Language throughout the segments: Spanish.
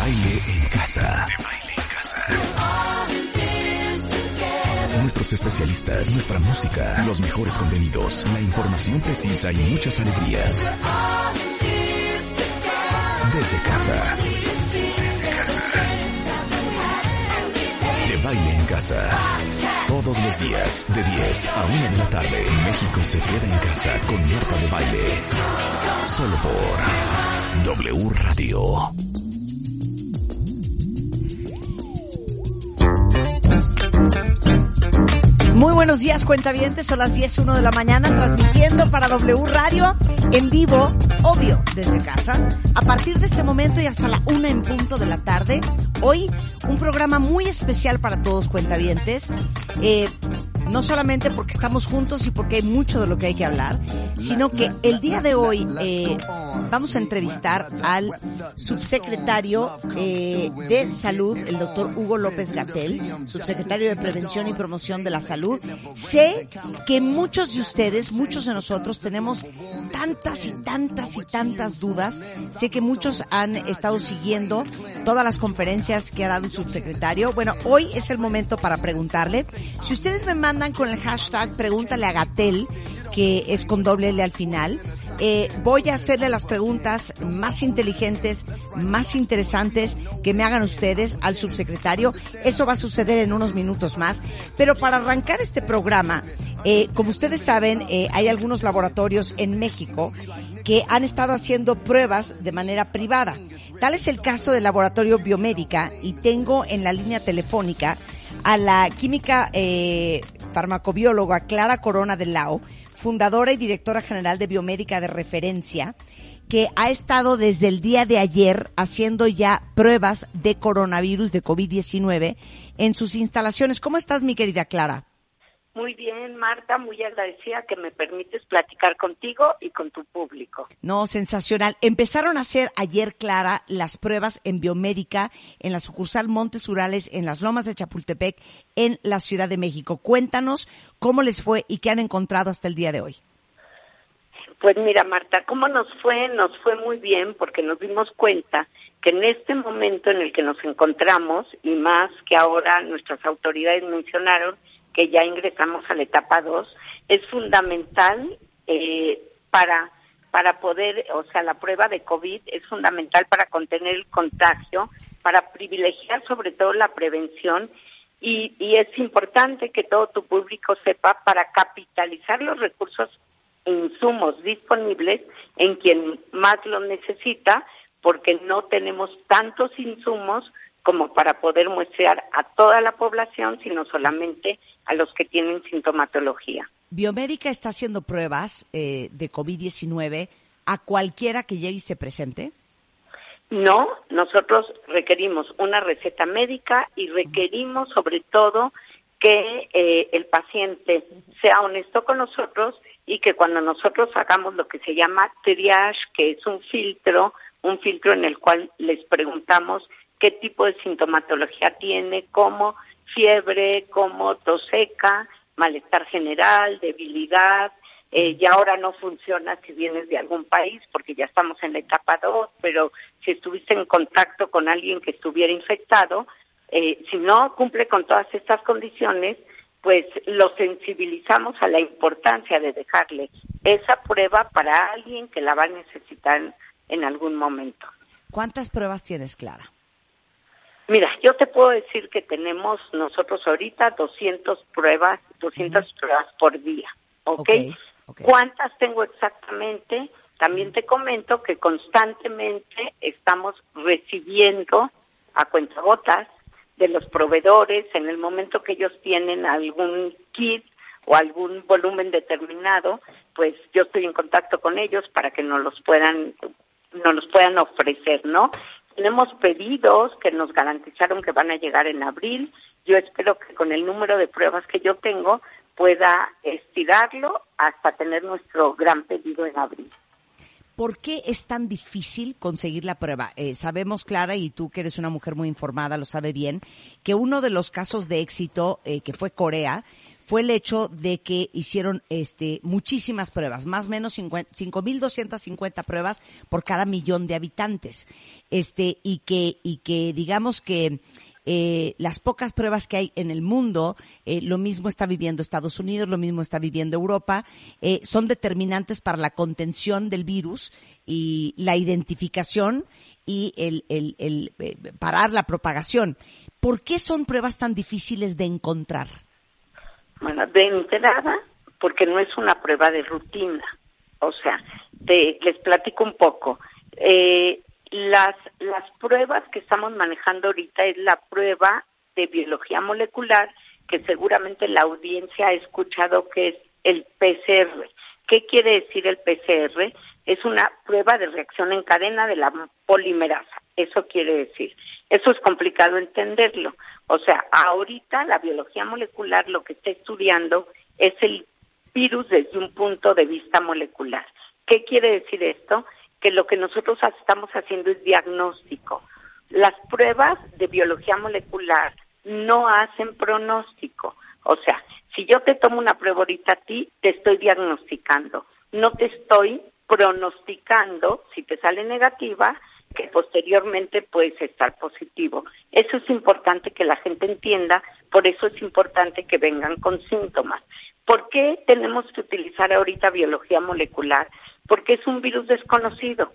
baile en casa. De baile en casa. Nuestros especialistas, nuestra música, los mejores contenidos, la información precisa y muchas alegrías. Desde casa. Desde casa. De baile en casa. Todos los días, de 10 a 1 de la tarde, México se queda en casa con Marta de Baile. Solo por W Radio. Muy buenos días, cuentavientes. Son las 10, 1 de la mañana, transmitiendo para W Radio en vivo, obvio, desde casa. A partir de este momento y hasta la 1 en punto de la tarde. Hoy, un programa muy especial para todos, cuentavientes. Eh, no solamente porque estamos juntos y porque hay mucho de lo que hay que hablar, sino que el día de hoy eh, vamos a entrevistar al subsecretario eh, de Salud, el doctor Hugo López Gatel, subsecretario de Prevención y Promoción de la Salud. Sé que muchos de ustedes, muchos de nosotros tenemos tantas y tantas y tantas dudas. Sé que muchos han estado siguiendo todas las conferencias que ha dado subsecretario. Bueno, hoy es el momento para preguntarle. Si ustedes me mandan con el hashtag pregúntale a Gatel, que es con doble L al final, eh, voy a hacerle las preguntas más inteligentes, más interesantes que me hagan ustedes al subsecretario. Eso va a suceder en unos minutos más. Pero para arrancar este programa, eh, como ustedes saben, eh, hay algunos laboratorios en México que han estado haciendo pruebas de manera privada. Tal es el caso del laboratorio Biomédica y tengo en la línea telefónica a la química eh, farmacobióloga Clara Corona de Lao, fundadora y directora general de Biomédica de Referencia, que ha estado desde el día de ayer haciendo ya pruebas de coronavirus de COVID-19 en sus instalaciones. ¿Cómo estás, mi querida Clara? Muy bien, Marta, muy agradecida que me permites platicar contigo y con tu público. No, sensacional. Empezaron a hacer ayer, Clara, las pruebas en biomédica en la sucursal Montes Urales en las Lomas de Chapultepec en la Ciudad de México. Cuéntanos cómo les fue y qué han encontrado hasta el día de hoy. Pues mira, Marta, ¿cómo nos fue? Nos fue muy bien porque nos dimos cuenta que en este momento en el que nos encontramos, y más que ahora nuestras autoridades mencionaron, que ya ingresamos a la etapa 2, es fundamental eh, para para poder, o sea, la prueba de COVID es fundamental para contener el contagio, para privilegiar sobre todo la prevención y, es importante que todo tu público sepa para capitalizar los recursos e insumos disponibles en quien más lo necesita, porque no tenemos tantos insumos como para poder muestrear a toda la población, sino solamente a los que tienen sintomatología. ¿Biomédica está haciendo pruebas eh, de COVID-19 a cualquiera que llegue y se presente? No, nosotros requerimos una receta médica y requerimos sobre todo que eh, el paciente sea honesto con nosotros y que cuando nosotros hagamos lo que se llama triage, que es un filtro, un filtro en el cual les preguntamos qué tipo de sintomatología tiene, cómo fiebre, como tos seca, malestar general, debilidad. Eh, ya ahora no funciona si vienes de algún país porque ya estamos en la etapa 2, pero si estuviste en contacto con alguien que estuviera infectado, eh, si no cumple con todas estas condiciones, pues lo sensibilizamos a la importancia de dejarle esa prueba para alguien que la va a necesitar en algún momento. ¿Cuántas pruebas tienes, Clara? Mira, yo te puedo decir que tenemos nosotros ahorita 200 pruebas, 200 pruebas por día, ¿ok? ¿Cuántas tengo exactamente? También te comento que constantemente estamos recibiendo a cuentagotas de los proveedores en el momento que ellos tienen algún kit o algún volumen determinado, pues yo estoy en contacto con ellos para que nos los puedan nos los puedan ofrecer, ¿no? Tenemos pedidos que nos garantizaron que van a llegar en abril. Yo espero que con el número de pruebas que yo tengo pueda estirarlo hasta tener nuestro gran pedido en abril. ¿Por qué es tan difícil conseguir la prueba? Eh, sabemos, Clara, y tú que eres una mujer muy informada, lo sabe bien, que uno de los casos de éxito, eh, que fue Corea, fue el hecho de que hicieron este, muchísimas pruebas, más o menos 5.250 pruebas por cada millón de habitantes. Este, y que, y que digamos que eh, las pocas pruebas que hay en el mundo, eh, lo mismo está viviendo Estados Unidos, lo mismo está viviendo Europa, eh, son determinantes para la contención del virus y la identificación y el, el, el parar la propagación. ¿Por qué son pruebas tan difíciles de encontrar? Bueno, de entrada, porque no es una prueba de rutina. O sea, les platico un poco. Eh, las, las pruebas que estamos manejando ahorita es la prueba de biología molecular, que seguramente la audiencia ha escuchado que es el PCR. ¿Qué quiere decir el PCR? Es una prueba de reacción en cadena de la polimerasa. Eso quiere decir. Eso es complicado entenderlo. O sea, ahorita la biología molecular lo que está estudiando es el virus desde un punto de vista molecular. ¿Qué quiere decir esto? Que lo que nosotros estamos haciendo es diagnóstico. Las pruebas de biología molecular no hacen pronóstico. O sea, si yo te tomo una prueba ahorita a ti, te estoy diagnosticando. No te estoy pronosticando si te sale negativa que posteriormente puedes estar positivo. Eso es importante que la gente entienda, por eso es importante que vengan con síntomas. ¿Por qué tenemos que utilizar ahorita biología molecular? Porque es un virus desconocido.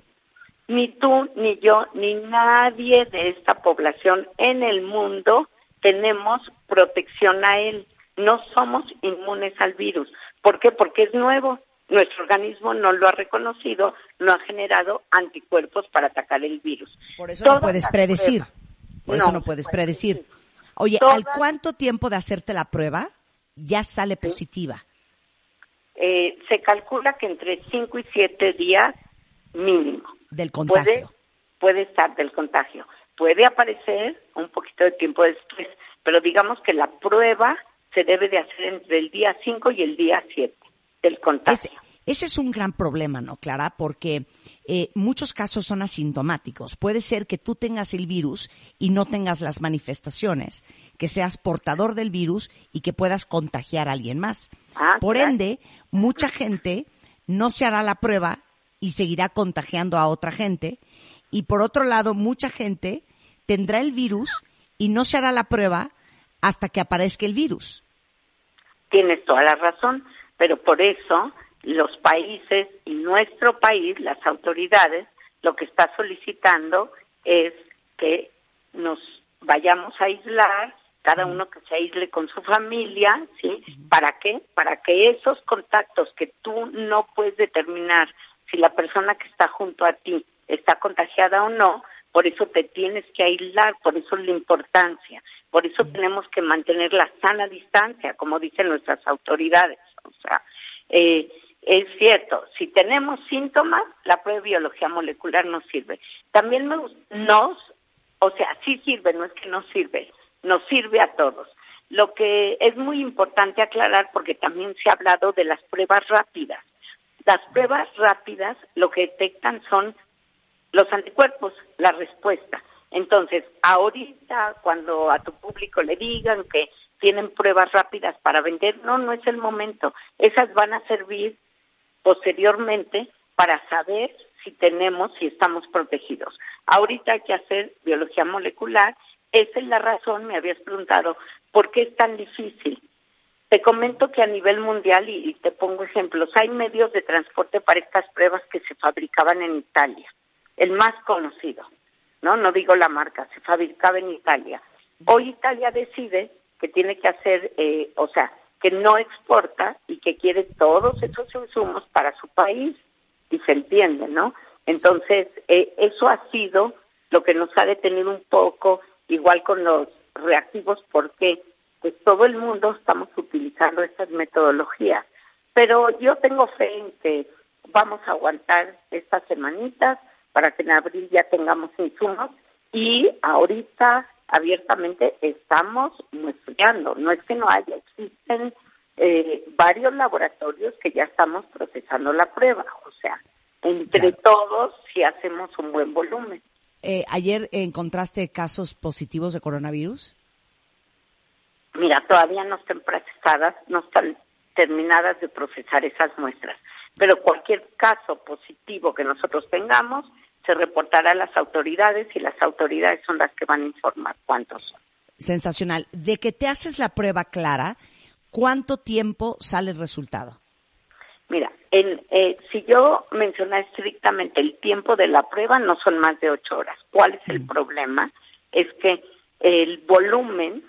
Ni tú, ni yo, ni nadie de esta población en el mundo tenemos protección a él. No somos inmunes al virus. ¿Por qué? Porque es nuevo nuestro organismo no lo ha reconocido, no ha generado anticuerpos para atacar el virus. Por eso no puedes predecir. Por eso no puedes predecir. Oye, ¿al cuánto tiempo de hacerte la prueba ya sale positiva? Eh, se calcula que entre 5 y 7 días mínimo. Del contagio. Puede, estar del contagio. Puede aparecer un poquito de tiempo después, pero digamos que la prueba se debe de hacer entre el día 5 y el día 7 del contagio. Ese, es un gran problema, ¿no, Clara? Porque eh, muchos casos son asintomáticos. Puede ser que tú tengas el virus y no tengas las manifestaciones, que seas portador del virus y que puedas contagiar a alguien más. Ah, Por ende, mucha gente no se hará la prueba y seguirá contagiando a otra gente. Y por otro lado, mucha gente tendrá el virus y no se hará la prueba hasta que aparezca el virus. Tienes toda la razón pero por eso los países y nuestro país, las autoridades, lo que está solicitando es que nos vayamos a aislar, cada uno que se aísle con su familia, ¿sí? ¿Para qué? Para que esos contactos que tú no puedes determinar si la persona que está junto a ti está contagiada o no, por eso te tienes que aislar, por eso la importancia, por eso tenemos que mantener la sana distancia, como dicen nuestras autoridades. Eh, es cierto, si tenemos síntomas, la prueba de biología molecular nos sirve. También nos, o sea, sí sirve, no es que no sirve, nos sirve a todos. Lo que es muy importante aclarar, porque también se ha hablado de las pruebas rápidas. Las pruebas rápidas lo que detectan son los anticuerpos, la respuesta. Entonces, ahorita cuando a tu público le digan que tienen pruebas rápidas para vender, no, no es el momento. Esas van a servir posteriormente para saber si tenemos, si estamos protegidos. Ahorita hay que hacer biología molecular. Esa es la razón, me habías preguntado, ¿por qué es tan difícil? Te comento que a nivel mundial, y, te pongo ejemplos, hay medios de transporte para estas pruebas que se fabricaban en Italia. El más conocido, ¿no? No digo la marca, se fabricaba en Italia. Hoy Italia decide que tiene que hacer, eh, o sea, que no exporta y que quiere todos esos insumos para su país y se entiende, ¿no? Entonces, eh, eso ha sido lo que nos ha detenido un poco, igual con los reactivos, porque pues todo el mundo estamos utilizando estas metodologías. Pero yo tengo fe en que vamos a aguantar estas semanitas para que en abril ya tengamos insumos y ahorita abiertamente estamos estudiando, no es que no haya, existen eh, varios laboratorios que ya estamos procesando la prueba, o sea, entre todos si hacemos un buen volumen. Eh, ¿Ayer encontraste casos positivos de coronavirus? Mira, todavía no están procesadas, no están terminadas de procesar esas muestras, pero cualquier caso positivo que nosotros tengamos se reportará a las autoridades y las autoridades son las que van a informar cuántos son. Sensacional. De que te haces la prueba clara, ¿cuánto tiempo sale el resultado? Mira, en, eh, si yo mencionara estrictamente el tiempo de la prueba, no son más de ocho horas. ¿Cuál es el mm. problema? Es que el volumen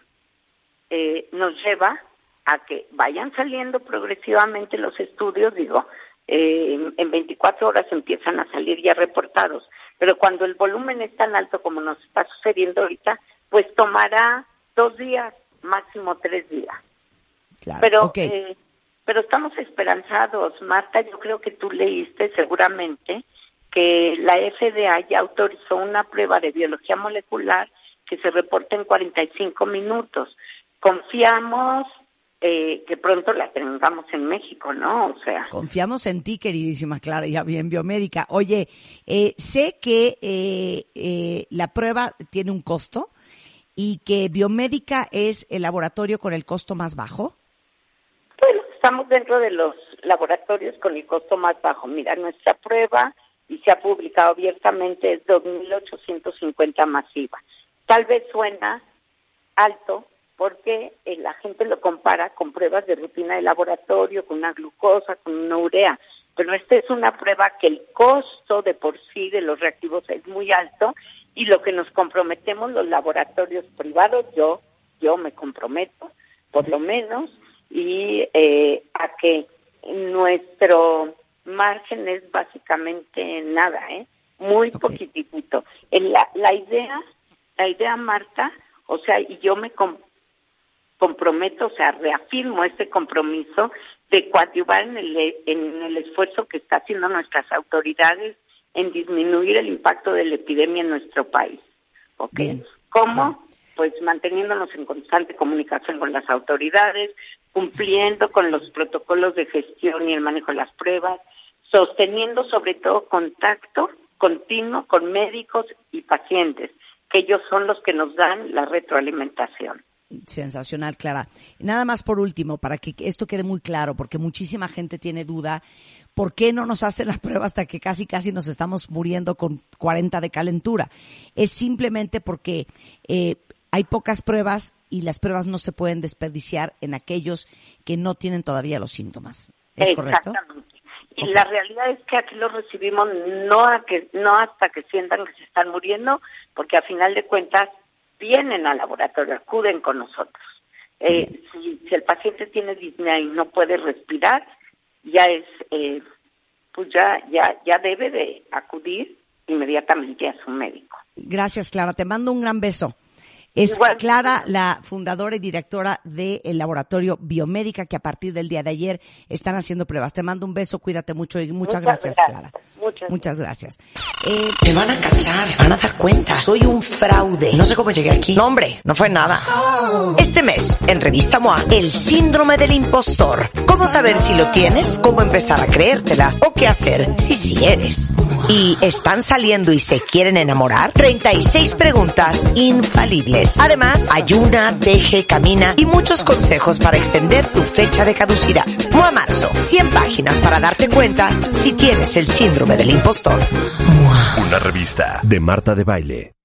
eh, nos lleva a que vayan saliendo progresivamente los estudios, digo, eh, en 24 horas empiezan a salir ya reportados, pero cuando el volumen es tan alto como nos está sucediendo ahorita, pues tomará dos días, máximo tres días. Claro, pero, eh, pero estamos esperanzados, Marta, yo creo que tú leíste seguramente que la FDA ya autorizó una prueba de biología molecular que se reporta en 45 minutos. Confiamos eh, que pronto la tengamos en México, ¿no? O sea. Confiamos en ti, queridísima Clara, ya bien biomédica. Oye, eh, sé que eh, eh, la prueba tiene un costo y que biomédica es el laboratorio con el costo más bajo. Bueno, estamos dentro de los laboratorios con el costo más bajo. Mira, nuestra prueba, y se ha publicado abiertamente, es 2.850 masiva. Tal vez suena alto, porque eh, la gente lo compara con pruebas de rutina de laboratorio, con una glucosa, con una urea, pero esta es una prueba que el costo de por sí de los reactivos es muy alto y lo que nos comprometemos los laboratorios privados, yo, yo me comprometo, por lo menos, y eh, a que nuestro margen es básicamente nada, ¿eh? Muy poquitito. la, la idea, la idea, Marta, o sea, y yo me, comprometo, o sea, reafirmo este compromiso de coadyuvar en el, en el esfuerzo que está haciendo nuestras autoridades en disminuir el impacto de la epidemia en nuestro país. ¿Ok? ¿Cómo? Pues manteniéndonos en constante comunicación con las autoridades, cumpliendo con los protocolos de gestión y el manejo de las pruebas, sosteniendo sobre todo contacto continuo con médicos y pacientes, que ellos son los que nos dan la retroalimentación. Sensacional, Clara. Nada más por último, para que esto quede muy claro, porque muchísima gente tiene duda, ¿por qué no nos hacen la prueba hasta que casi casi nos estamos muriendo con 40 de calentura? Es simplemente porque eh, hay pocas pruebas y las pruebas no se pueden desperdiciar en aquellos que no tienen todavía los síntomas. ¿Es correcto? Y la realidad es que aquí lo recibimos no, a que, no hasta que sientan que se están muriendo, porque a final de cuentas vienen al laboratorio, acuden con nosotros. Eh, si, el paciente tiene disnea y no puede respirar, ya es, eh, pues ya, ya, ya debe de acudir inmediatamente a su médico. Gracias, Clara. Te mando un gran beso. Es Clara, la fundadora y directora del laboratorio Biomédica, que a partir del día de ayer están haciendo pruebas. Te mando un beso, cuídate mucho y muchas, gracias, Clara. Muchas, gracias. Eh, me van a cachar, se van a dar cuenta. Soy un fraude. No sé cómo llegué aquí. No, hombre, no fue nada. Este mes, en Revista MOA, el síndrome del impostor. ¿Cómo saber si lo tienes? ¿Cómo empezar a creértela? ¿O qué hacer si sí eres? ¿Y están saliendo y se quieren enamorar? 36 preguntas infalibles. Además, ayuna, deje, camina y muchos consejos para extender tu fecha de caducidad. MOA Marzo, 100 páginas para darte cuenta si tienes el síndrome del impostor. Una revista de Marta de Baile.